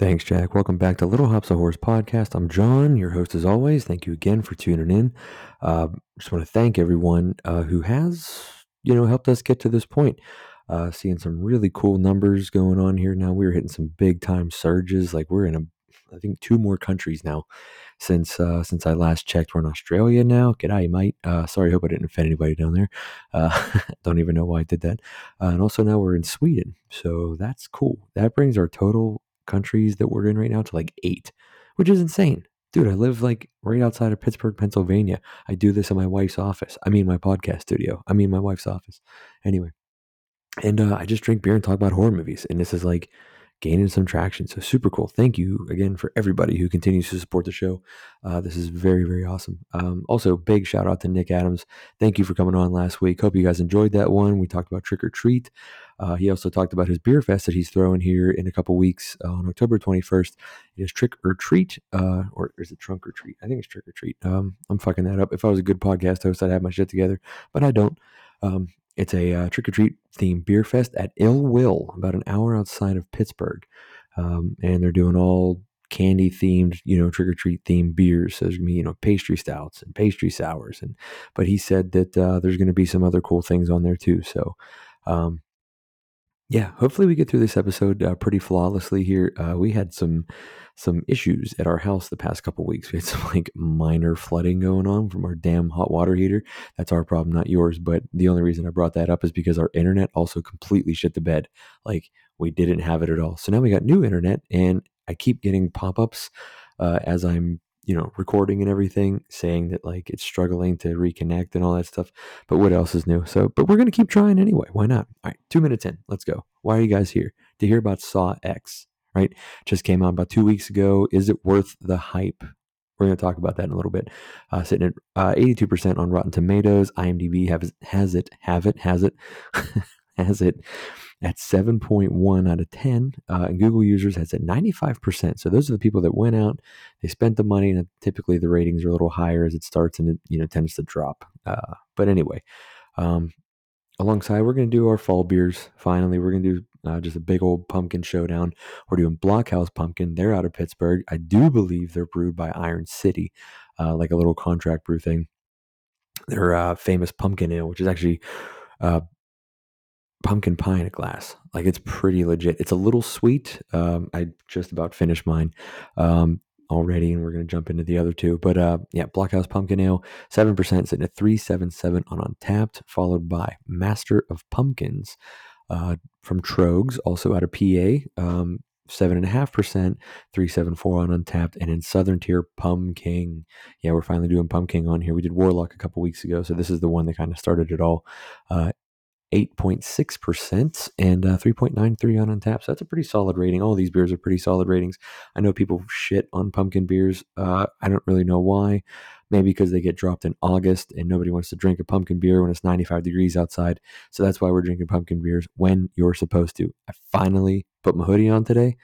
Thanks, Jack. Welcome back to Little Hops of Horror podcast. I'm John, your host as always. Thank you again for tuning in. Uh, just want to thank everyone uh, who has, you know, helped us get to this point. Uh, seeing some really cool numbers going on here now. We're hitting some big time surges. Like we're in a, I think two more countries now since uh, since I last checked. We're in Australia now. G'day, mate. Uh, sorry, hope I didn't offend anybody down there. Uh, don't even know why I did that. Uh, and also now we're in Sweden, so that's cool. That brings our total countries that we're in right now to like eight, which is insane. Dude, I live like right outside of Pittsburgh, Pennsylvania. I do this in my wife's office. I mean, my podcast studio. I mean, my wife's office. Anyway, and uh, I just drink beer and talk about horror movies. And this is like gaining some traction. So super cool. Thank you again for everybody who continues to support the show. Uh, this is very, very awesome. Um, also, big shout out to Nick Adams. Thank you for coming on last week. Hope you guys enjoyed that one. We talked about Trick or Treat. Uh, he also talked about his beer fest that he's throwing here in a couple weeks uh, on October 21st. It is Trick or Treat, uh, or is it Trunk or Treat? I think it's Trick or Treat. Um, I'm fucking that up. If I was a good podcast host, I'd have my shit together, but I don't. Um, it's a uh, trick or treat themed beer fest at Ill Will, about an hour outside of Pittsburgh. Um, and they're doing all candy themed, you know, trick or treat themed beers. So there's gonna be, you know, pastry stouts and pastry sours. And but he said that uh, there's gonna be some other cool things on there too. So um, yeah, hopefully we get through this episode uh, pretty flawlessly here. Uh, we had some some issues at our house the past couple weeks. We had some like minor flooding going on from our damn hot water heater. That's our problem, not yours. But the only reason I brought that up is because our internet also completely shit the bed. Like we didn't have it at all. So now we got new internet, and I keep getting pop ups uh, as I'm you know, recording and everything, saying that like it's struggling to reconnect and all that stuff. But what else is new? So, but we're gonna keep trying anyway. Why not? All right, two minutes in, let's go. Why are you guys here? To hear about Saw X, right? Just came out about two weeks ago. Is it worth the hype? We're going to talk about that in a little bit. Uh, sitting at uh, 82% on Rotten Tomatoes. IMDb have, has it, have it, has it, has it at 7.1 out of 10. Uh, and Google users has it 95%. So those are the people that went out, they spent the money, and typically the ratings are a little higher as it starts and it you know tends to drop. Uh, but anyway, um, alongside we're going to do our fall beers. Finally, we're going to do uh, just a big old pumpkin showdown. We're doing Blockhouse Pumpkin. They're out of Pittsburgh. I do believe they're brewed by Iron City, uh, like a little contract brew thing. Their uh, famous pumpkin ale, which is actually uh, pumpkin pie in a glass. Like it's pretty legit. It's a little sweet. Um, I just about finished mine um, already, and we're gonna jump into the other two. But uh, yeah, Blockhouse Pumpkin Ale, seven percent, sitting at three seven seven on Untappd, followed by Master of Pumpkins uh, from Troegs, also out of PA. Um, seven and a half percent, three seven four on Untappd, and in Southern Tier Pumpkin. King yeah, we're finally doing Pumpkin king on here. We did Warlock a couple weeks ago, so this is the one that kind of started it all. Uh, 8.6% and uh, 3.93 on Untappd. So that's a pretty solid rating. All these beers are pretty solid ratings. I know people shit on pumpkin beers. Uh, I don't really know why. Maybe because they get dropped in August and nobody wants to drink a pumpkin beer when it's 95 degrees outside. So that's why we're drinking pumpkin beers when you're supposed to. I finally put my hoodie on today.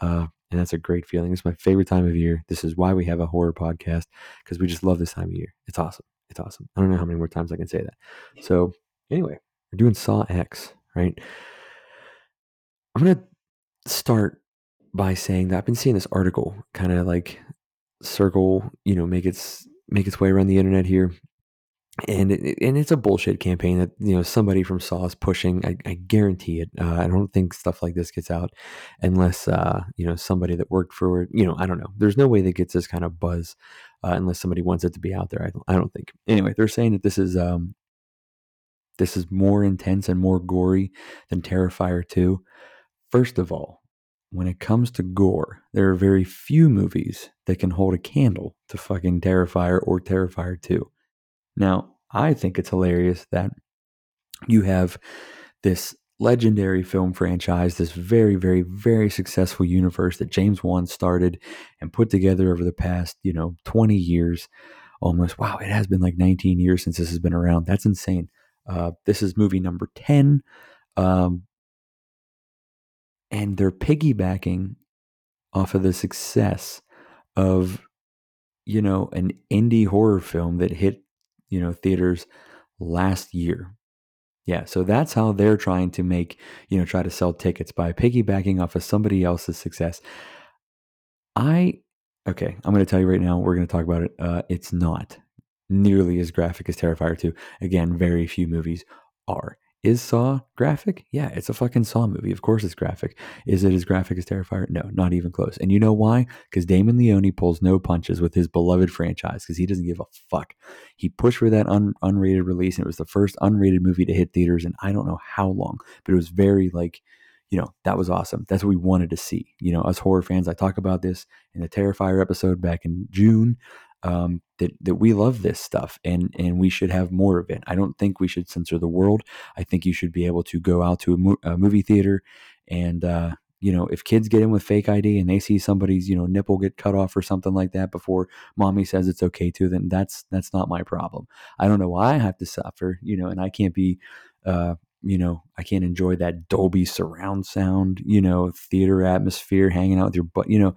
Uh, and that's a great feeling. It's my favorite time of year. This is why we have a horror podcast because we just love this time of year. It's awesome. It's awesome. I don't know how many more times I can say that. So, anyway, we're doing Saw X, right? I'm going to start by saying that I've been seeing this article kind of like circle, you know, make its make its way around the internet here. And it, and it's a bullshit campaign that you know somebody from Saw is pushing. I, I guarantee it. Uh, I don't think stuff like this gets out unless uh, you know somebody that worked for you know I don't know. There's no way that gets this kind of buzz uh, unless somebody wants it to be out there. I don't, I don't think. Anyway, they're saying that this is um, this is more intense and more gory than Terrifier 2. First of all, when it comes to gore, there are very few movies that can hold a candle to fucking Terrifier or Terrifier 2. Now, I think it's hilarious that you have this legendary film franchise, this very, very, very successful universe that James Wan started and put together over the past, you know, 20 years almost. Wow, it has been like 19 years since this has been around. That's insane. Uh, this is movie number 10. Um, and they're piggybacking off of the success of, you know, an indie horror film that hit, you know, theaters last year. Yeah, so that's how they're trying to make, you know, try to sell tickets by piggybacking off of somebody else's success. I okay, I'm going to tell you right now. We're going to talk about it. Uh, it's not nearly as graphic as Terrifier 2. Again, very few movies are. Is Saw graphic? Yeah, it's a fucking Saw movie. Of course it's graphic. Is it as graphic as Terrifier? No, not even close. And you know why? Because Damien Leone pulls no punches with his beloved franchise because he doesn't give a fuck. He pushed for that un- unrated release, and it was the first unrated movie to hit theaters in I don't know how long, but it was very like, you know, that was awesome. That's what we wanted to see. You know, us horror fans, I talk about this in the Terrifier episode back in June um, that that we love this stuff and and we should have more of it. I don't think we should censor the world. I think you should be able to go out to a, mo- a movie theater and uh, you know if kids get in with fake ID and they see somebody's you know nipple get cut off or something like that before mommy says it's okay to, then that's that's not my problem. I don't know why I have to suffer, you know, and I can't be. Uh, you know, I can't enjoy that Dolby surround sound, you know, theater atmosphere, hanging out with your butt, you know,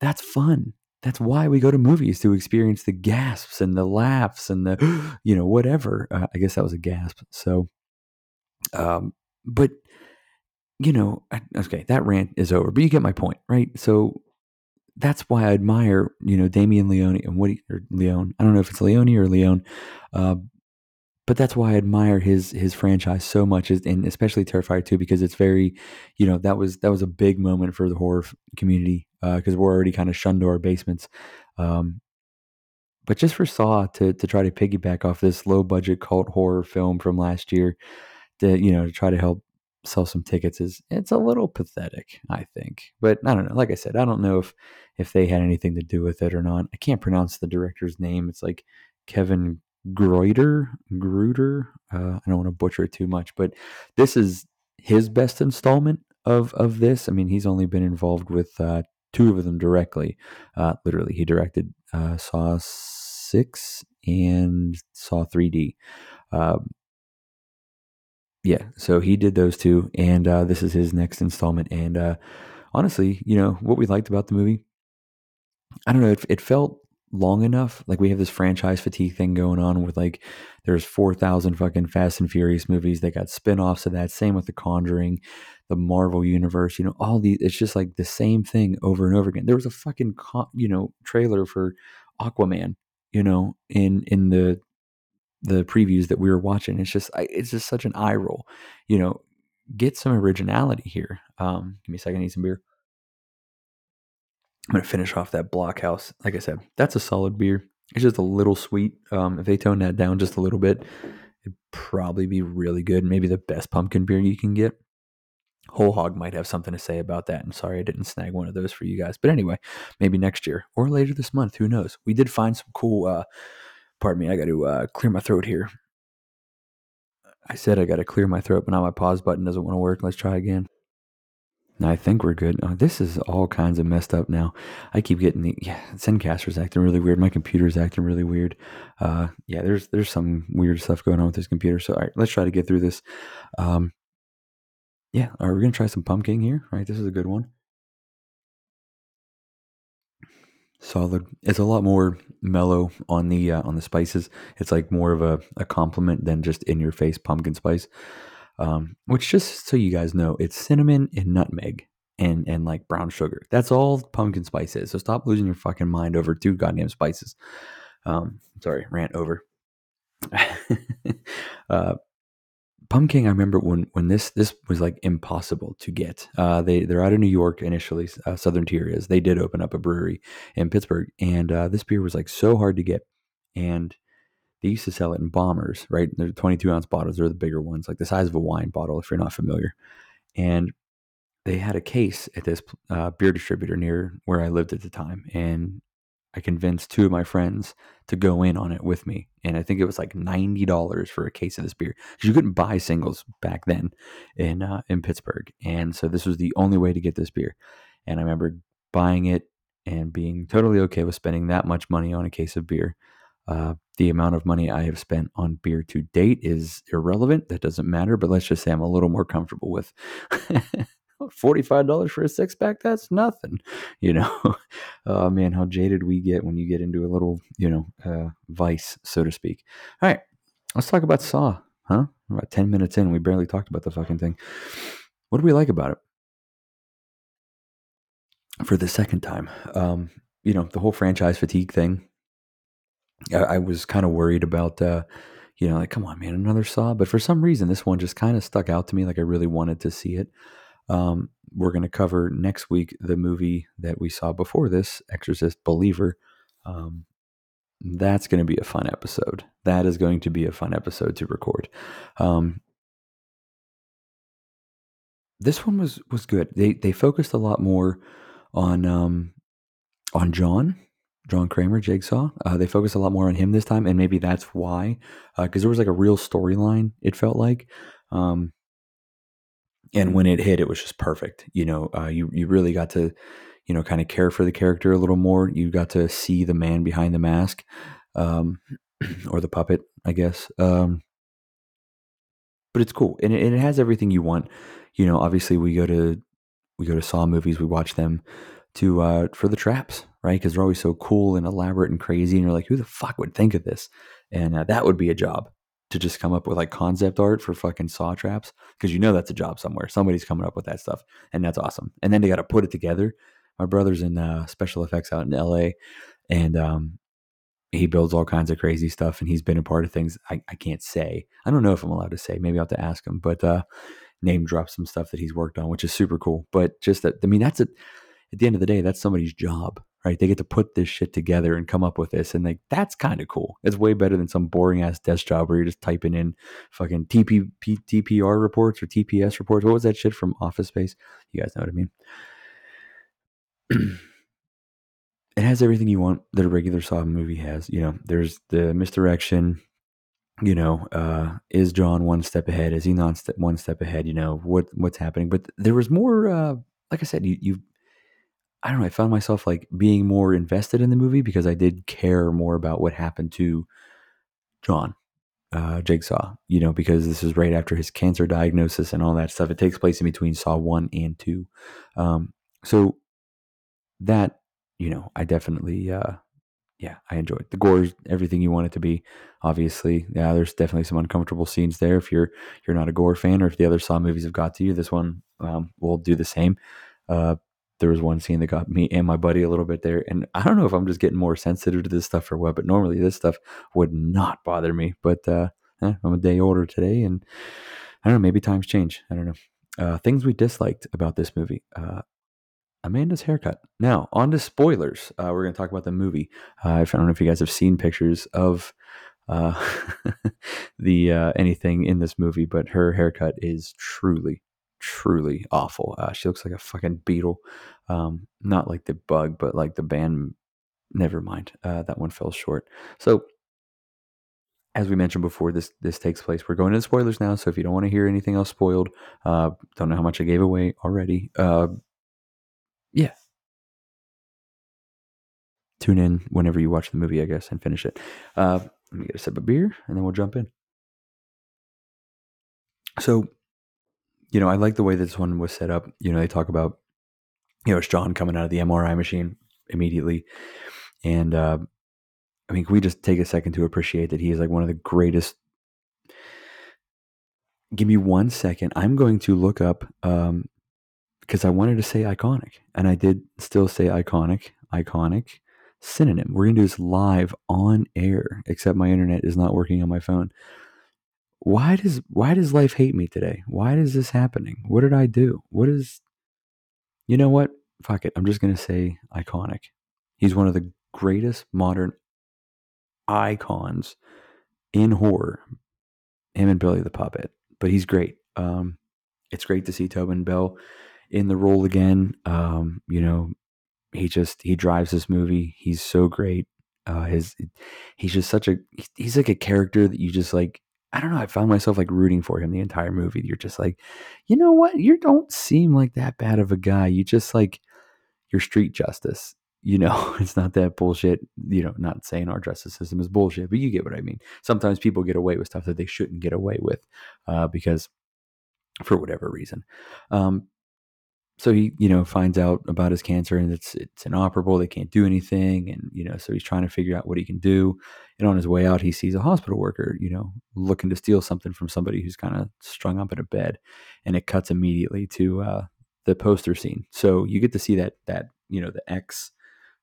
that's fun that's why we go to movies to experience the gasps and the laughs and the you know whatever. Uh, i guess that was a gasp so um but you know okay that rant is over but you get my point right? So that's why i admire you know damien leone and woody or leone i don't know if it's leone or leone uh, but that's why I admire his his franchise so much, and especially Terrifier 2 because it's very, you know, that was that was a big moment for the horror community because uh, we're already kind of shunned to our basements. Um, but just for Saw to to try to piggyback off this low budget cult horror film from last year, to you know to try to help sell some tickets is it's a little pathetic, I think. But I don't know. Like I said, I don't know if if they had anything to do with it or not. I can't pronounce the director's name. It's like Kevin Greuter, Gruder. Uh, I don't want to butcher it too much, but this is his best installment of of this. I mean, he's only been involved with uh, two of them directly. Uh, literally, he directed uh, Saw Six and Saw 3D. Um, yeah, so he did those two, and uh, this is his next installment. And uh, honestly, you know what we liked about the movie. I don't know. It, it felt long enough. Like we have this franchise fatigue thing going on with like there's 4,000 fucking Fast and Furious movies. They got spin-offs of that. Same with The Conjuring, the Marvel universe, you know, all these it's just like the same thing over and over again. There was a fucking you know, trailer for Aquaman, you know, in in the the previews that we were watching. It's just it's just such an eye roll. You know, get some originality here. Um, give me a second, I need some beer. I'm gonna finish off that blockhouse. Like I said, that's a solid beer. It's just a little sweet. Um, if they tone that down just a little bit, it'd probably be really good. Maybe the best pumpkin beer you can get. Whole Hog might have something to say about that. And sorry I didn't snag one of those for you guys. But anyway, maybe next year or later this month. Who knows? We did find some cool. Uh, pardon me, I got to uh, clear my throat here. I said I got to clear my throat, but now my pause button doesn't want to work. Let's try again. I think we're good. Oh, this is all kinds of messed up now. I keep getting the yeah, Zencastr's acting really weird. My computer's acting really weird. Uh, yeah, there's there's some weird stuff going on with this computer. So all right, let's try to get through this. Um, yeah, are we gonna try some pumpkin here? Right, this is a good one. Solid. It's a lot more mellow on the uh, on the spices. It's like more of a, a compliment than just in your face pumpkin spice um, which just so you guys know, it's cinnamon and nutmeg and and like brown sugar. That's all pumpkin spice is. So stop losing your fucking mind over two goddamn spices. Um, sorry, rant over. uh, pumpkin. I remember when when this this was like impossible to get. Uh, they they're out of New York initially. Uh, Southern Tier is. They did open up a brewery in Pittsburgh, and uh, this beer was like so hard to get. And they used to sell it in bombers, right? They're 22 ounce bottles. They're the bigger ones, like the size of a wine bottle, if you're not familiar. And they had a case at this uh, beer distributor near where I lived at the time. And I convinced two of my friends to go in on it with me. And I think it was like $90 for a case of this beer. You couldn't buy singles back then in, uh, in Pittsburgh. And so this was the only way to get this beer. And I remember buying it and being totally okay with spending that much money on a case of beer. Uh, the amount of money I have spent on beer to date is irrelevant. That doesn't matter. But let's just say I'm a little more comfortable with $45 for a six pack. That's nothing. You know, oh man, how jaded we get when you get into a little, you know, uh, vice, so to speak. All right, let's talk about Saw, huh? About 10 minutes in, we barely talked about the fucking thing. What do we like about it? for the second time. Um, you know, the whole franchise fatigue thing. I, I was kind of worried about, uh, you know, like, come on, man, another Saw. But for some reason, this one just kind of stuck out to me. Like, I really wanted to see it. Um, we're going to cover next week the movie that we saw before this, Exorcist Believer. Um, that's going to be a fun episode. That is going to be a fun episode to record. Um, this one was was good. They they focused a lot more on um, on John, John Kramer, Jigsaw. Uh, they focused a lot more on him this time, and maybe that's why, because uh, there was like a real storyline. It felt like, um, and when it hit, it was just perfect. You know, uh, you you really got to, you know, kind of care for the character a little more. You got to see the man behind the mask, um, or the puppet, I guess. Um, but it's cool, and it, and it has everything you want. You know, obviously we go to we go to Saw movies, we watch them to uh, for the traps, right? Because they're always so cool and elaborate and crazy, and you're like, who the fuck would think of this? And uh, that would be a job to just come up with like concept art for fucking saw traps because you know that's a job somewhere. Somebody's coming up with that stuff, and that's awesome. And then they got to put it together. My brother's in uh, special effects out in L.A. and um, he builds all kinds of crazy stuff, and he's been a part of things I, I can't say. I don't know if I'm allowed to say. Maybe I'll have to ask him, but uh, name drop some stuff that he's worked on, which is super cool. But just that, I mean, that's it. At the end of the day, that's somebody's job right? They get to put this shit together and come up with this, and like that's kind of cool. It's way better than some boring ass desk job where you're just typing in fucking TP, TPR reports or TPS reports. What was that shit from Office Space? You guys know what I mean. it has everything you want that a regular Saw movie has. You know, there's the misdirection. You know, uh, is John one step ahead? Is he not one step ahead? You know what what's happening? But there was more. Uh, like I said, you you I don't know, I found myself like being more invested in the movie because I did care more about what happened to John uh, Jigsaw, you know, because this is right after his cancer diagnosis and all that stuff. It takes place in between Saw 1 and 2. Um, so that, you know, I definitely, uh, yeah, I enjoyed the gore, everything you want it to be. Obviously, yeah, there's definitely some uncomfortable scenes there. If you're you're not a gore fan, or if the other Saw movies have got to you, this one um, will do the same. Uh, there was one scene that got me and my buddy a little bit there. And I don't know if I'm just getting more sensitive to this stuff or what, but normally this stuff would not bother me. But uh, eh, I'm a day older today, and I don't know, maybe times change. I don't know. Uh, things we disliked about this movie. Uh, Amanda's haircut. Now, on to spoilers. Uh, we're going to talk about the movie. Uh, I don't know if you guys have seen pictures of uh, the uh, anything in this movie, but her haircut is truly truly awful. Uh, she looks like a fucking beetle. Um, not like the bug, but like the band. Never mind. Uh, that one fell short. So, as we mentioned before, this this takes place. We're going into spoilers now. So if you don't want to hear anything else spoiled, uh, don't know how much I gave away already. Uh, yeah. Tune in whenever you watch the movie, I guess, and finish it. Uh, let me get a sip of beer, and then we'll jump in. So you know, I like the way this one was set up. You know, they talk about, you know, it's John coming out of the MRI machine immediately. And uh, I mean, can we just take a second to appreciate that he is like one of the greatest? Give me one second. I'm going to look up um, because I wanted to say iconic, and I did still say iconic, iconic synonym. We're going to do this live on air, except my internet is not working on my phone why does why does life hate me today? Why is this happening? What did I do? What is You know what? Fuck it. I'm just going to say iconic. He's one of the greatest modern icons in horror. Him and Billy the Puppet. But he's great. Um, it's great to see Tobin Bell in the role again. Um, you know, he just he drives this movie. He's so great. Uh, his he's just such a he's like a character that you just like I don't know. I found myself like rooting for him the entire movie. You're just like, you know what? You don't seem like that bad of a guy. You just like your street justice. You know, it's not that bullshit. You know, not saying our justice system is bullshit, but you get what I mean. Sometimes people get away with stuff that they shouldn't get away with uh, because for whatever reason. Um, so he you know finds out about his cancer and it's it's inoperable they can't do anything and you know so he's trying to figure out what he can do and on his way out he sees a hospital worker you know looking to steal something from somebody who's kind of strung up in a bed and it cuts immediately to uh, the poster scene so you get to see that that you know the X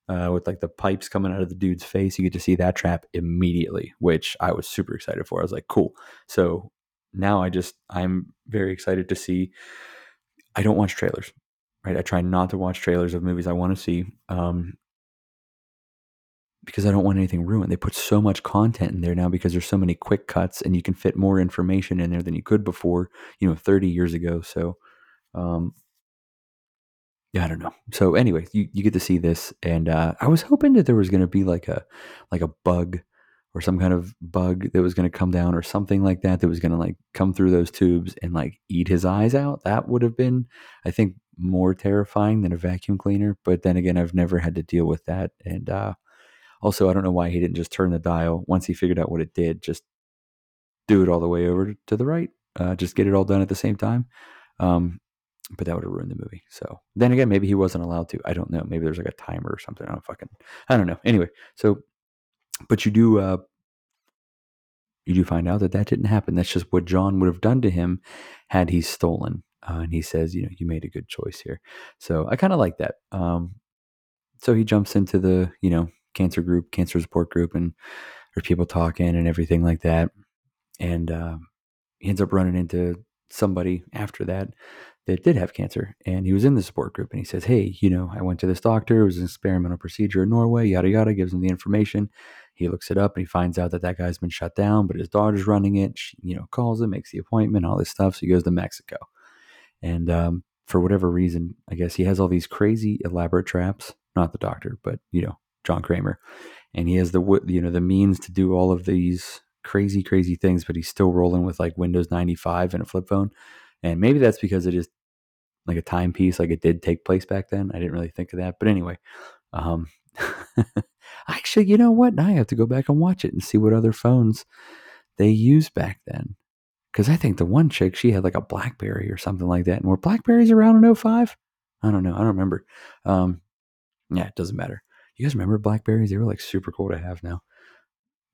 uh, with like the pipes coming out of the dude's face. You get to see that trap immediately, which I was super excited for. I was like, cool. So now I just I'm very excited to see. I don't watch trailers, right? I try not to watch trailers of movies I want to see. Um, because I don't want anything ruined. They put so much content in there now because there's so many quick cuts and you can fit more information in there than you could before, you know, 30 years ago. So, um, yeah, I don't know. So anyway, you, you get to see this, and uh, I was hoping that there was going to be like a like a bug or some kind of bug that was going to come down or something like that that was going to like come through those tubes and like eat his eyes out. That would have been, I think, more terrifying than a vacuum cleaner. But then again, I've never had to deal with that, and uh, also I don't know why he didn't just turn the dial once he figured out what it did. Just do it all the way over to the right. Uh, just get it all done at the same time. Um, but that would have ruined the movie. So then again, maybe he wasn't allowed to. I don't know. Maybe there's like a timer or something. I don't fucking. I don't know. Anyway, so but you do. uh you do find out that that didn't happen. That's just what John would have done to him had he stolen. Uh, and he says, you know, you made a good choice here. So I kind of like that. Um, so he jumps into the, you know, cancer group, cancer support group, and there's people talking and everything like that. And uh, he ends up running into somebody after that that did have cancer and he was in the support group and he says hey you know i went to this doctor it was an experimental procedure in norway yada yada gives him the information he looks it up and he finds out that that guy's been shut down but his daughter's running it she, you know calls him makes the appointment all this stuff so he goes to mexico and um, for whatever reason i guess he has all these crazy elaborate traps not the doctor but you know john kramer and he has the you know the means to do all of these crazy crazy things but he's still rolling with like windows 95 and a flip phone and maybe that's because it is like a timepiece, like it did take place back then. I didn't really think of that. But anyway, um, actually, you know what? Now I have to go back and watch it and see what other phones they used back then. Because I think the one chick, she had like a Blackberry or something like that. And were Blackberries around in 05? I don't know. I don't remember. Um, yeah, it doesn't matter. You guys remember Blackberries? They were like super cool to have now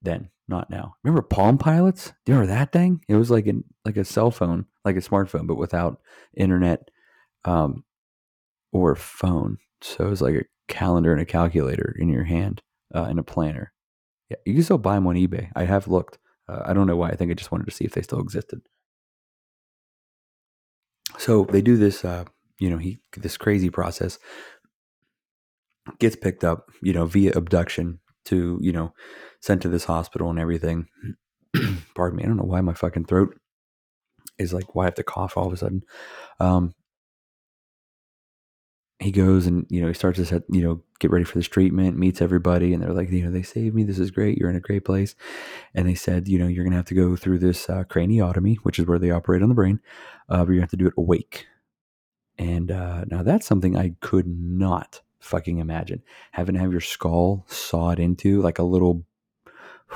then, not now. Remember Palm Pilots? Do you remember that thing? It was like an like a cell phone, like a smartphone, but without internet um, or phone. So it was like a calendar and a calculator in your hand uh, and a planner. Yeah, you can still buy them on eBay. I have looked. Uh, I don't know why. I think I just wanted to see if they still existed. So they do this, uh, you know, he this crazy process gets picked up, you know, via abduction to, you know, sent to this hospital and everything. Pardon me. I don't know why my fucking throat is like why I have to cough all of a sudden. Um, he goes and you know he starts to set, you know get ready for this treatment meets everybody and they're like you know they saved me. This is great. You're in a great place. And they said you know you're gonna have to go through this uh, craniotomy which is where they operate on the brain uh, but you have to do it awake. And uh, now that's something i could not fucking imagine. Having to have your skull sawed into like a little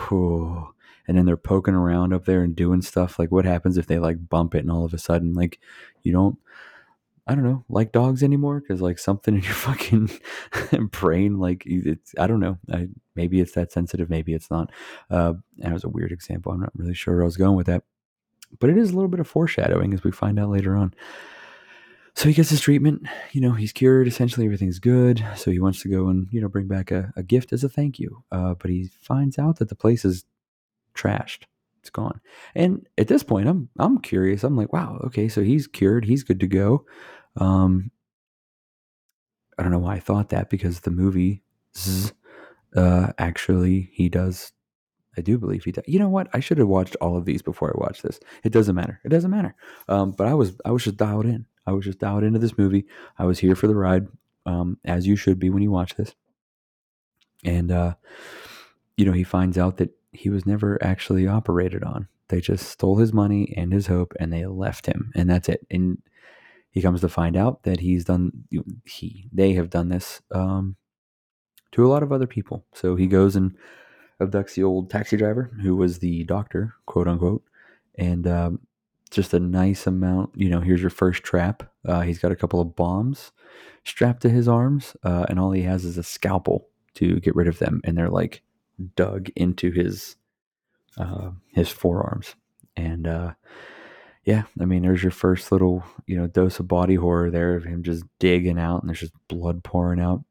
whew, and then they're poking around up there and doing stuff. Like what happens if they like bump it and all of a sudden like you don't I don't know, like dogs anymore because like something in your fucking brain, like it's I don't know. I, maybe it's that sensitive, maybe it's not. Uh, and it was a weird example. I'm not really sure where I was going with that, but it is a little bit of foreshadowing as we find out later on. So he gets his treatment. You know, he's cured. Essentially, everything's good. So he wants to go and you know bring back a, a gift as a thank you. Uh, but he finds out that the place is trashed it's gone. And at this point, I'm I'm curious. I'm like, wow, okay, so he's cured. He's good to go. Um, I don't know why I thought that because the movie, uh, actually, he does. I do believe he does. You know what? I should have watched all of these before I watched this. It doesn't matter. It doesn't matter. Um, but I was I was just dialed in. I was just dialed into this movie. I was here for the ride, um, as you should be when you watch this. And uh, you know, he finds out that he was never actually operated on. They just stole his money and his hope, and they left him, and that's it. And he comes to find out that he's done he they have done this um, to a lot of other people. So he goes and abducts the old taxi driver who was the doctor, quote unquote, and um, just a nice amount. You know, here's your first trap. Uh, he's got a couple of bombs strapped to his arms, uh, and all he has is a scalpel to get rid of them, and they're like dug into his uh, his forearms, and uh, yeah, I mean, there's your first little, you know, dose of body horror there of him just digging out and there's just blood pouring out.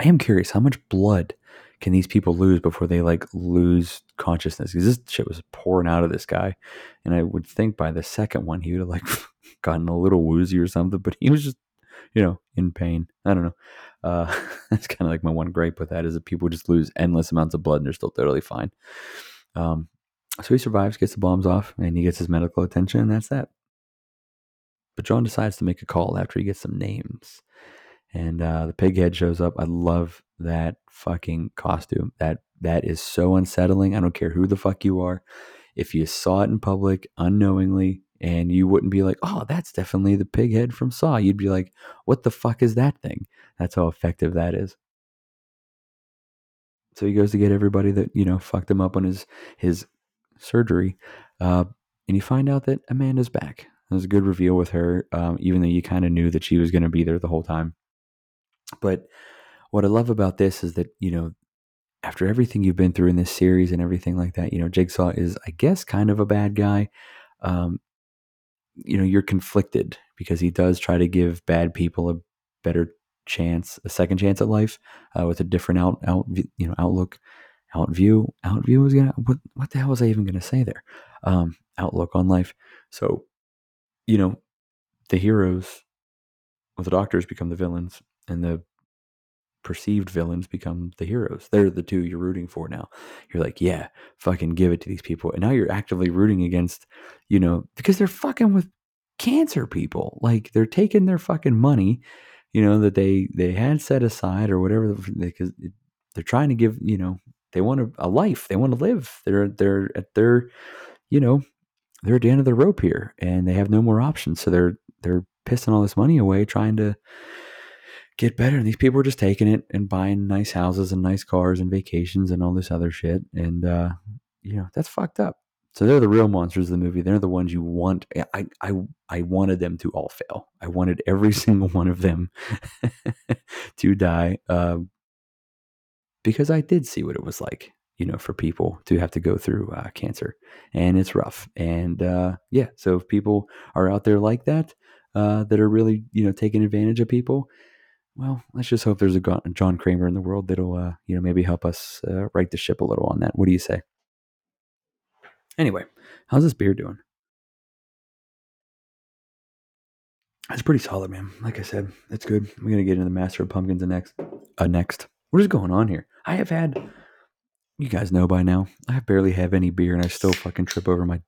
I am curious, how much blood can these people lose before they like lose consciousness? Because this shit was pouring out of this guy. And I would think by the second one, he would have like gotten a little woozy or something, but he was just, you know, in pain. I don't know. Uh, that's kind of like my one gripe with that is that people just lose endless amounts of blood and they're still totally fine. Um, so he survives, gets the bombs off, and he gets his medical attention, and that's that. But John decides to make a call after he gets some names. And uh, the pig head shows up. I love that fucking costume. That that is so unsettling. I don't care who the fuck you are. If you saw it in public unknowingly and you wouldn't be like, oh, that's definitely the pig head from Saw. You'd be like, what the fuck is that thing? That's how effective that is. So he goes to get everybody that, you know, fucked him up on his his surgery. Uh, and you find out that Amanda's back. It was a good reveal with her, um, even though you kind of knew that she was going to be there the whole time. But what I love about this is that, you know, after everything you've been through in this series and everything like that, you know, Jigsaw is, I guess, kind of a bad guy. Um, you know, you're conflicted because he does try to give bad people a better chance, a second chance at life uh, with a different out, out, you know, outlook, out view, out was gonna, what, what the hell was I even to say there? Um, outlook on life. So, you know, the heroes, well, the doctors become the villains and the perceived villains become the heroes. They're the two you're rooting for now. You're like, yeah, fucking give it to these people. And now you're actively rooting against, you know, because they're fucking with cancer people. Like they're taking their fucking money, you know, that they they had set aside or whatever because they're trying to give, you know, they want a, a life. They want to live. They're they're at their, you know, they're at the end of the rope here and they have no more options. So they're they're pissing all this money away trying to get better. And these people are just taking it and buying nice houses and nice cars and vacations and all this other shit. And, uh, you know, that's fucked up. So they're the real monsters of the movie. They're the ones you want. I, I, I wanted them to all fail. I wanted every single one of them to die uh, because I did see what it was like, you know, for people to have to go through uh, cancer, and it's rough. And uh, yeah, so if people are out there like that, uh, that are really, you know, taking advantage of people, well, let's just hope there's a John Kramer in the world that'll, uh, you know, maybe help us uh, right the ship a little on that. What do you say? Anyway, how's this beer doing? It's pretty solid, man. Like I said, it's good. We're gonna get into the Master of Pumpkins next. Uh, next, what is going on here? I have had, you guys know by now, I barely have any beer, and I still fucking trip over my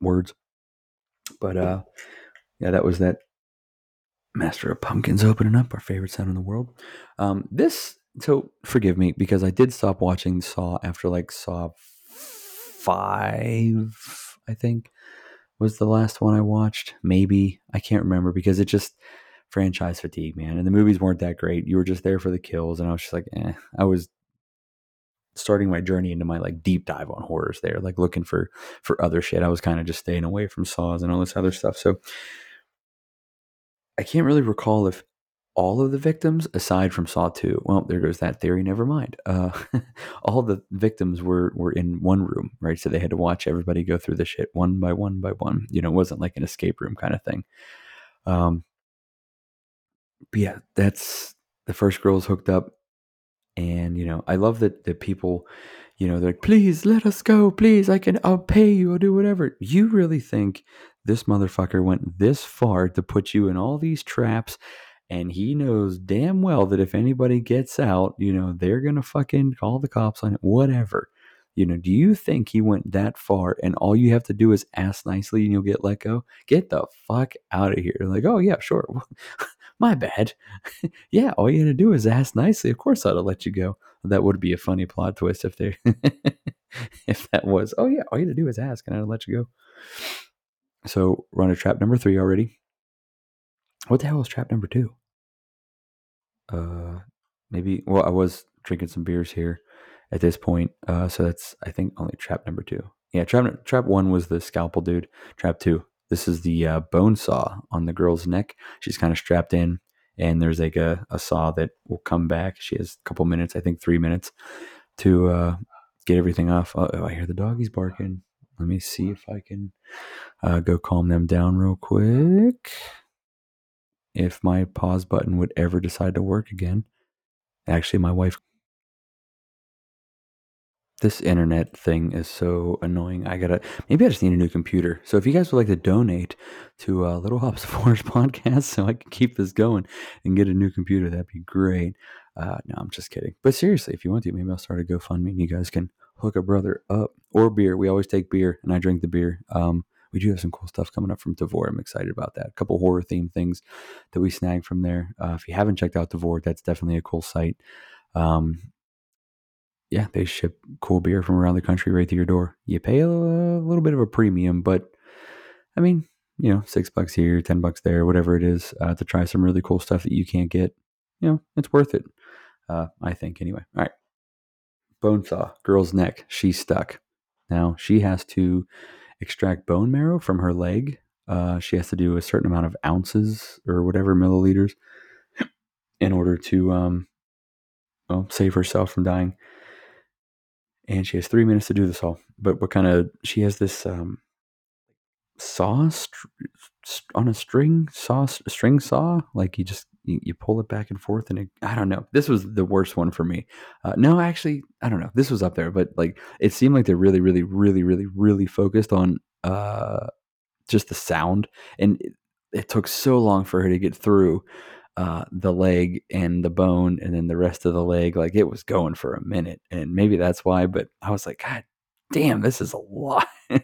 words. But uh, yeah, that was that Master of Pumpkins opening up, our favorite sound in the world. Um, this, so forgive me because I did stop watching Saw after like Saw five, I think was the last one I watched. Maybe I can't remember because it just franchise fatigue, man. And the movies weren't that great. You were just there for the kills, and I was just like, eh. I was starting my journey into my like deep dive on horrors there, like looking for for other shit. I was kind of just staying away from saws and all this other stuff. So I can't really recall if all of the victims, aside from Saw 2, well, there goes that theory, never mind. Uh, all the victims were, were in one room, right? So they had to watch everybody go through the shit one by one by one. You know, it wasn't like an escape room kind of thing. Um, but yeah, that's the first girl's hooked up. And, you know, I love that the people, you know, they're like, please let us go. Please, I can, I'll pay you. I'll do whatever. You really think this motherfucker went this far to put you in all these traps and he knows damn well that if anybody gets out, you know, they're going to fucking call the cops on it, whatever. You know, do you think he went that far and all you have to do is ask nicely and you'll get let go? Get the fuck out of here. Like, oh, yeah, sure. My bad. yeah, all you had to do is ask nicely. Of course, I'd have let you go. That would be a funny plot twist if they, if that was, oh, yeah, all you had to do is ask and I'd let you go. So run a trap number three already. What the hell is trap number two? Uh, maybe. Well, I was drinking some beers here at this point. Uh, so that's I think only trap number two. Yeah, trap trap one was the scalpel dude. Trap two. This is the uh, bone saw on the girl's neck. She's kind of strapped in, and there's like a, a saw that will come back. She has a couple minutes, I think three minutes, to uh, get everything off. Oh, I hear the doggies barking. Let me see if I can uh, go calm them down real quick. If my pause button would ever decide to work again. Actually, my wife this internet thing is so annoying. I gotta maybe I just need a new computer. So if you guys would like to donate to uh, Little Hops Horrors podcast, so I can keep this going and get a new computer, that'd be great. Uh, no, I'm just kidding. But seriously, if you want to, maybe I'll start a GoFundMe and you guys can hook a brother up or beer. We always take beer, and I drink the beer. Um, we do have some cool stuff coming up from Tavour. I'm excited about that. A couple horror themed things that we snagged from there. Uh, if you haven't checked out Tavour, that's definitely a cool site. Um, yeah, they ship cool beer from around the country right to your door. You pay a, a little bit of a premium, but I mean, you know, six bucks here, ten bucks there, whatever it is, uh, to try some really cool stuff that you can't get. You know, it's worth it. Uh, I think anyway. All right, bone saw, girl's neck. She's stuck. Now she has to extract bone marrow from her leg. Uh, she has to do a certain amount of ounces or whatever milliliters in order to um, well, save herself from dying and she has three minutes to do this all. But what kind of she has this um, saw st- on a string saw string saw like you just you, you, pull it back and forth and it, I don't know. This was the worst one for me. Uh, no, actually, I don't know. This was up there, but like it seemed like they're really, really, really, really, really focused on uh, just the sound, and it, it took so long for her to get through uh, the leg and the bone and then the rest of the leg. Like it was going for a minute. And maybe that's why, but I was like, God damn, this is a lot. and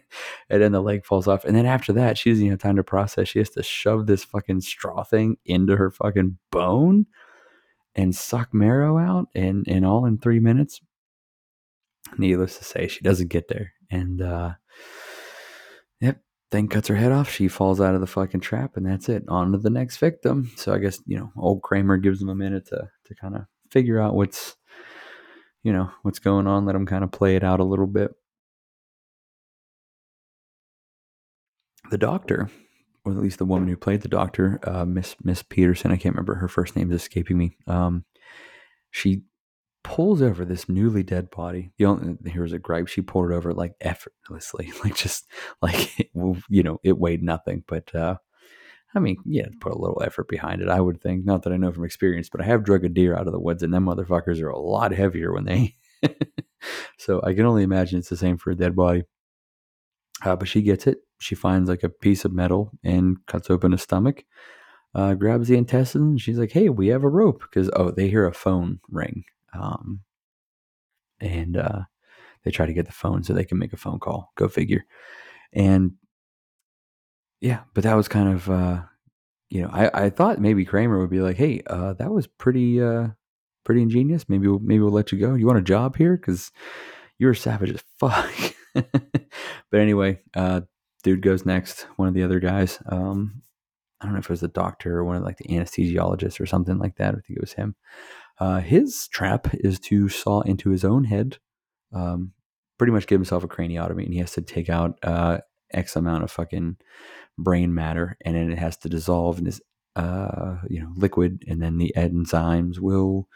then the leg falls off. And then after that, she doesn't even have time to process. She has to shove this fucking straw thing into her fucking bone and suck marrow out and, and all in three minutes. Needless to say, she doesn't get there. And uh thing cuts her head off. She falls out of the fucking trap, and that's it. On to the next victim. So I guess you know, old Kramer gives them a minute to to kind of figure out what's you know what's going on. Let them kind of play it out a little bit. The doctor, or at least the woman who played the doctor, uh, Miss Miss Peterson. I can't remember her first name is escaping me. Um, she pulls over this newly dead body. The only here was a gripe. She pulled it over like effortlessly, like just like it, you know it weighed nothing. But uh, I mean, yeah, put a little effort behind it. I would think. Not that I know from experience, but I have drug a deer out of the woods, and them motherfuckers are a lot heavier when they. so I can only imagine it's the same for a dead body. Uh, but she gets it. She finds like a piece of metal and cuts open a stomach. Uh, grabs the intestine. She's like, "Hey, we have a rope." Because oh, they hear a phone ring um, and uh, they try to get the phone so they can make a phone call. Go figure. And yeah, but that was kind of, uh, you know, I, I thought maybe Kramer would be like, hey, uh, that was pretty, uh, pretty ingenious. Maybe we'll, maybe we'll let you go. You want a job here? Because you're savage as fuck. but anyway, uh, dude goes next. One of the other guys. Um, I don't know if it was the doctor or one of like the anesthesiologists or something like that. I think it was him. Uh, his trap is to saw into his own head, um, pretty much give himself a craniotomy, and he has to take out uh, X amount of fucking brain matter, and then it has to dissolve in this, uh, you know, liquid, and then the enzymes will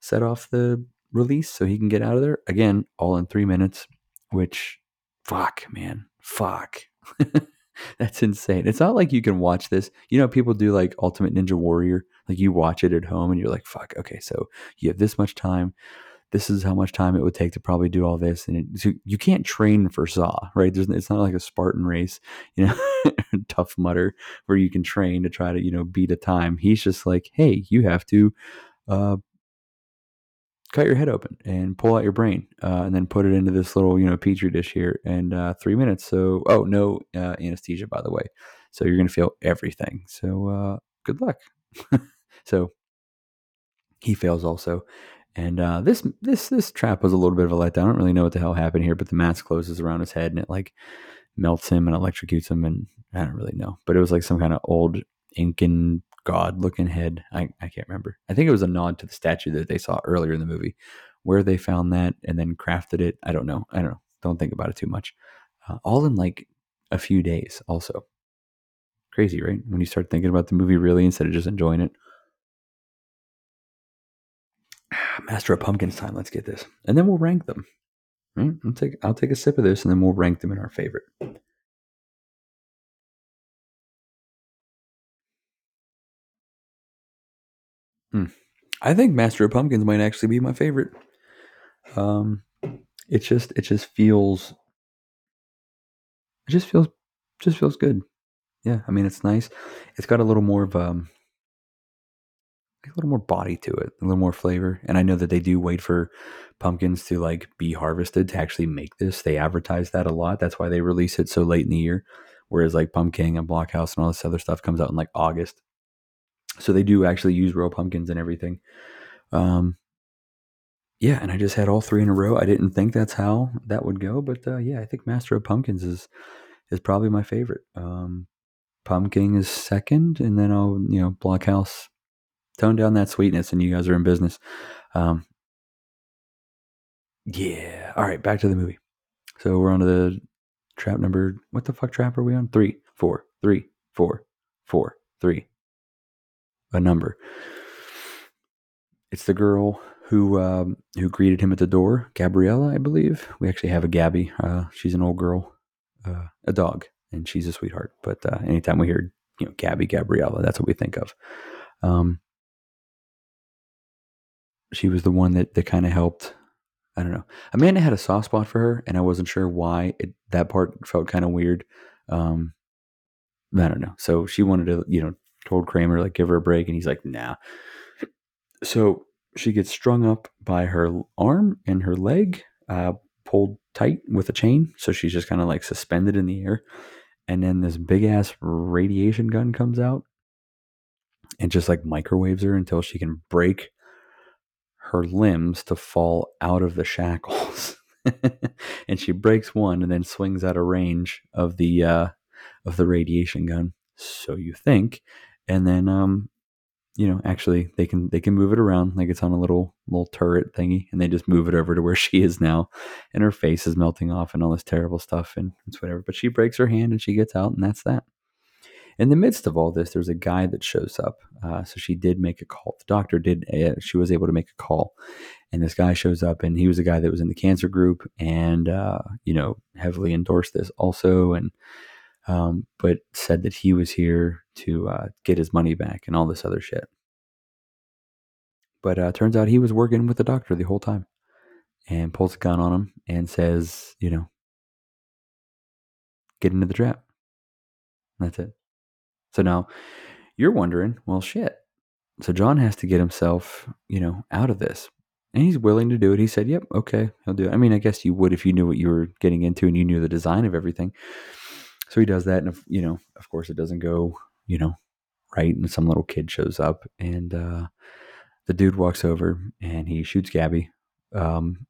set off the release so he can get out of there. Again, all in three minutes, which, fuck, man, fuck. That's insane. It's not like you can watch this. You know, people do like Ultimate Ninja Warrior. Like you watch it at home and you're like, fuck, okay, so you have this much time. This is how much time it would take to probably do all this. And it, so you can't train for Saw, right? There's, it's not like a Spartan race, you know, Tough Mudder where you can train to try to, you know, beat a time. He's just like, hey, you have to uh, cut your head open and pull out your brain uh, and then put it into this little you know petri dish here and uh, three minutes. So oh no uh, anesthesia by the way. So you're going to feel everything. So uh, good luck. So he fails also. And uh, this this this trap was a little bit of a letdown. I don't really know what the hell happened here but the mask closes around his head and it like melts him and electrocutes him and i don't really know. But it was like some kind of old incan god looking head. I, I can't remember. I think it was a nod to the statue that they saw earlier in the movie. Where they found that and then crafted it, I don't know. I don't know. Don't think about it too much. Uh, all in like a few days, also. Crazy, right? When you start thinking about the movie really instead of just enjoying it. Master of Pumpkins time. Let's get this. And then we'll rank them. right, I'll take I'll take a sip of this and then we'll rank them in our favorite. Hmm. I think Master of Pumpkins might actually be my favorite. Um, it just it just feels it just feels just feels good. Yeah, I mean it's nice. It's got a little more of um a little more body to it, a little more flavor. And I know that they do wait for pumpkins to like be harvested to actually make this. They advertise that a lot. That's why they release it so late in the year. Whereas like Pumpkin and Blockhouse and all this other stuff comes out in like August. So they do actually use real pumpkins and everything. Um, yeah, and I just had all three in a row. I didn't think that's how that would go, but uh, yeah, I think Master of Pumpkins is is probably my favorite. Um, Pumking is second, and then I'll you know Blockhouse tone down that sweetness, and you guys are in business. Um, yeah. All right, back to the movie. So we're on to the trap number. What the fuck trap are we on? Three, four, three, four, four, three. A number. It's the girl who um, who greeted him at the door, Gabriela, I believe. We actually have a Gabby. Uh, she's an old girl, uh, a dog, and she's a sweetheart. But uh, anytime we hear you know Gabby, Gabriella, that's what we think of. Um, she was the one that that kind of helped. I don't know. Amanda had a soft spot for her, and I wasn't sure why it, that part felt kind of weird. Um, I don't know. So she wanted to, you know, told Kramer like give her a break, and he's like, nah. So she gets strung up by her arm and her leg, uh, pulled tight with a chain. So she's just kind of like suspended in the air. And then this big ass radiation gun comes out and just like microwaves her until she can break her limbs to fall out of the shackles. and she breaks one and then swings out of range of the uh, of the radiation gun. So you think, and then um, you know, actually they can they can move it around like it's on a little little turret thingy, and they just move it over to where she is now, and her face is melting off and all this terrible stuff, and it's whatever. But she breaks her hand and she gets out, and that's that. In the midst of all this, there's a guy that shows up. Uh, so she did make a call. The doctor did. Uh, she was able to make a call, and this guy shows up, and he was a guy that was in the cancer group, and uh, you know, heavily endorsed this also, and um, but said that he was here to uh, get his money back and all this other shit. But uh, turns out he was working with the doctor the whole time and pulls a gun on him and says, you know, get into the trap. That's it. So now you're wondering, well, shit. So John has to get himself, you know, out of this. And he's willing to do it. He said, yep, okay, he'll do it. I mean, I guess you would if you knew what you were getting into and you knew the design of everything. So he does that. And, if, you know, of course, it doesn't go, you know, right. And some little kid shows up and uh, the dude walks over and he shoots Gabby, um,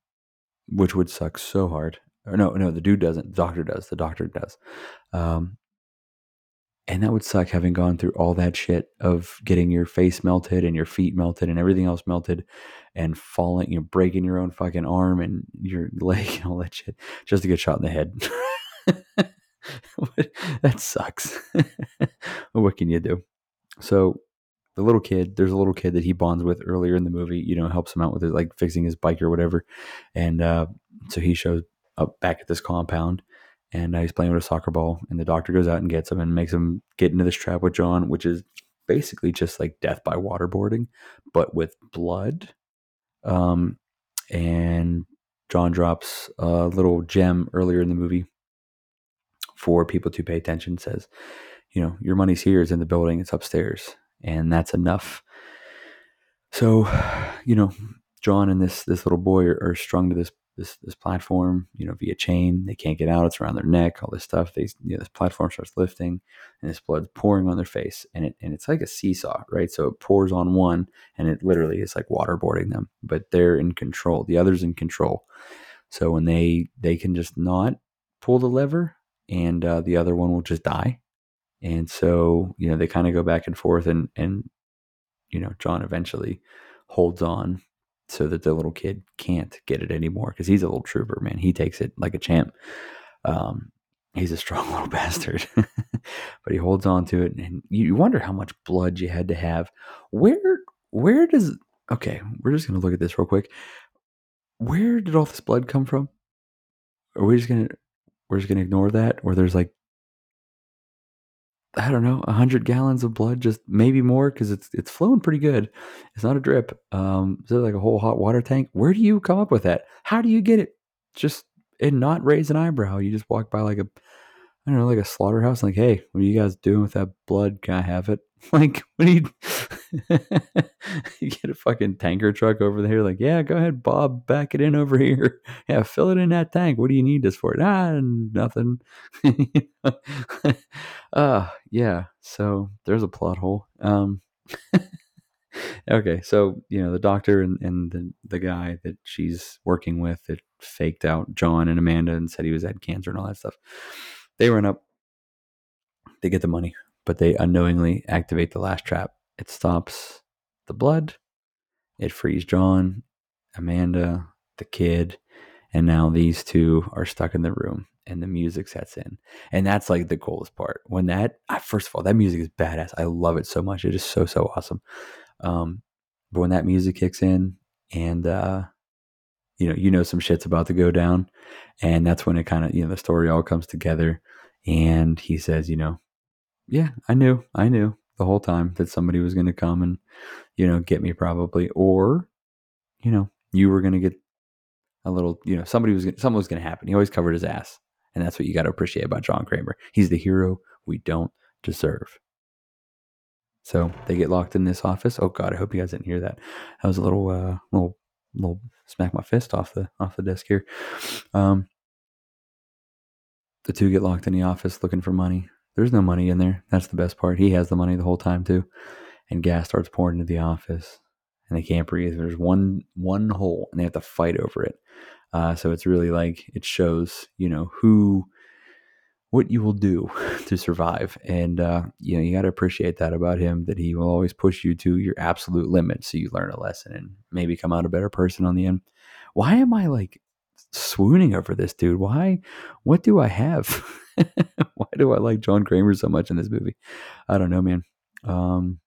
which would suck so hard. Or no, no, the dude doesn't. The doctor does. The doctor does. Um, and that would suck having gone through all that shit of getting your face melted and your feet melted and everything else melted and falling, you know, breaking your own fucking arm and your leg and all that shit just to get shot in the head. that sucks. what can you do? So the little kid, there's a little kid that he bonds with earlier in the movie, you know, helps him out with it, like fixing his bike or whatever. And uh, so he shows up back at this compound and uh, he's playing with a soccer ball. And the doctor goes out and gets him and makes him get into this trap with John, which is basically just like death by waterboarding, but with blood. Um, and John drops a little gem earlier in the movie for people to pay attention. Says, you know, your money's here, it's in the building, it's upstairs, and that's enough. So, you know, John and this this little boy are, are strung to this this this platform, you know, via chain. They can't get out. It's around their neck. All this stuff. They, you know, this platform starts lifting, and this blood's pouring on their face, and it and it's like a seesaw, right? So it pours on one, and it literally is like waterboarding them. But they're in control. The other's in control. So when they they can just not pull the lever, and uh, the other one will just die. And so you know they kind of go back and forth, and and you know John eventually holds on so that the little kid can't get it anymore because he's a little trooper, man. He takes it like a champ. Um, he's a strong little bastard, but he holds on to it, and you wonder how much blood you had to have. Where, where does? Okay, we're just gonna look at this real quick. Where did all this blood come from? are we just gonna we're just gonna ignore that? Or there's like I don't know, a hundred gallons of blood, just maybe more because it's it's flowing pretty good. It's not a drip. Um, is it like a whole hot water tank? Where do you come up with that? How do you get it? Just and not raise an eyebrow. You just walk by like a Don't know, like a slaughterhouse. Like, hey, what are you guys doing with that blood? Can I have it? Like, what do you? you get a fucking tanker truck over there. Like, yeah, go ahead, Bob, back it in over here. Yeah, fill it in that tank. What do you need this for? Ah, nothing. uh yeah. So there's a plot hole. Um. okay, so you know the doctor and, and the the guy that she's working with that faked out John and Amanda and said he was had cancer and all that stuff. They run up, they get the money, but they unknowingly activate the last trap. It stops the blood, it frees John, Amanda, the kid, and now these two are stuck in the room and the music sets in. And that's like the coolest part. When that, first of all, that music is badass. I love it so much. It is so, so awesome. Um, but when that music kicks in and, uh, you know, you know, some shit's about to go down. And that's when it kind of, you know, the story all comes together. And he says, you know, yeah, I knew, I knew the whole time that somebody was going to come and, you know, get me probably, or, you know, you were going to get a little, you know, somebody was, something was going to happen. He always covered his ass. And that's what you got to appreciate about John Kramer. He's the hero we don't deserve. So they get locked in this office. Oh God, I hope you guys didn't hear that. That was a little, uh, little, little smack my fist off the off the desk here. Um, the two get locked in the office looking for money. There's no money in there. That's the best part. He has the money the whole time too. And gas starts pouring into the office, and they can't breathe. There's one one hole, and they have to fight over it. Uh, so it's really like it shows, you know, who, what you will do to survive, and uh, you know you got to appreciate that about him. That he will always push you to your absolute limit, so you learn a lesson and maybe come out a better person on the end. Why am I like swooning over this dude? Why? What do I have? Why do I like John Kramer so much in this movie? I don't know, man. Um,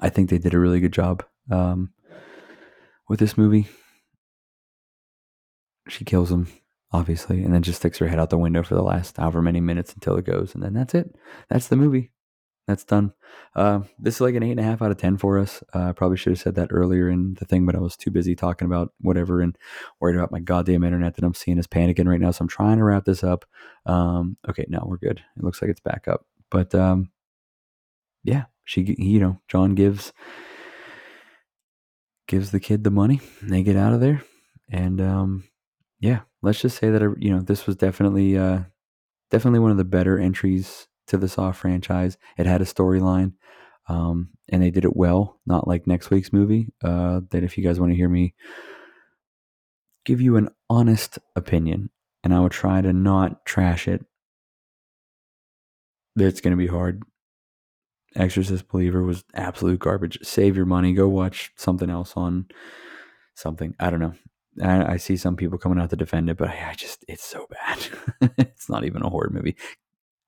I think they did a really good job um, with this movie. She kills him, obviously, and then just sticks her head out the window for the last however many minutes until it goes, and then that's it. That's the movie that's done. Uh, this is like an eight and a half out of ten for us. Uh, I probably should have said that earlier in the thing, but I was too busy talking about whatever and worried about my goddamn internet that I'm seeing is panicking right now. So I'm trying to wrap this up. Um, okay, now we're good. It looks like it's back up. But um, yeah, she, you know, John gives gives the kid the money. they get out of there, and um, yeah, let's just say that you know this was definitely uh, definitely one of the better entries to the Saw franchise. It had a storyline, um, and they did it well. Not like next week's movie. Uh, that if you guys want to hear me give you an honest opinion, and I would try to not trash it. It's going to be hard. Exorcist Believer was absolute garbage. Save your money. Go watch something else on something. I don't know. I, I see some people coming out to defend it, but I, I just, it's so bad. it's not even a horror movie.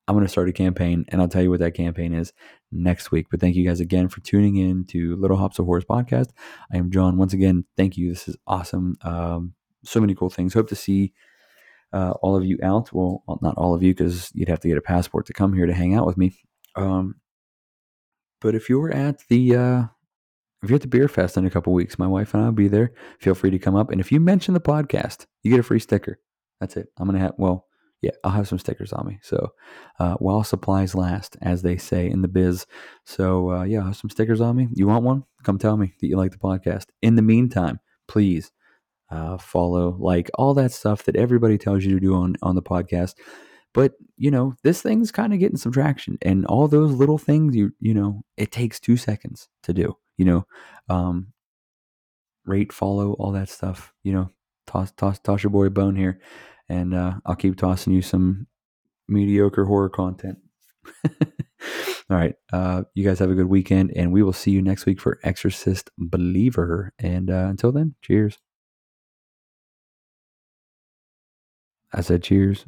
I'm going to start a campaign, and I'll tell you what that campaign is next week. But thank you guys again for tuning in to Little Hops of Horrors podcast. I am John. Once again, thank you. This is awesome. Um, so many cool things. Hope to see uh, all of you out. Well, not all of you, because you'd have to get a passport to come here to hang out with me. Um, but if you're at the uh, if you're at the beer fest in a couple weeks, my wife and I'll be there. Feel free to come up, and if you mention the podcast, you get a free sticker. That's it. I'm gonna have well yeah, I'll have some stickers on me. So uh, while supplies last, as they say in the biz. So uh, yeah, I'll have some stickers on me. You want one? Come tell me that you like the podcast. In the meantime, please uh, follow, like all that stuff that everybody tells you to do on on the podcast. But you know, this thing's kind of getting some traction, and all those little things, you you know, it takes two seconds to do. You know, um, rate, follow, all that stuff. You know, toss toss toss your boy a bone here and uh, I'll keep tossing you some mediocre horror content. All right. Uh, you guys have a good weekend, and we will see you next week for Exorcist Believer. And uh, until then, cheers. I said cheers.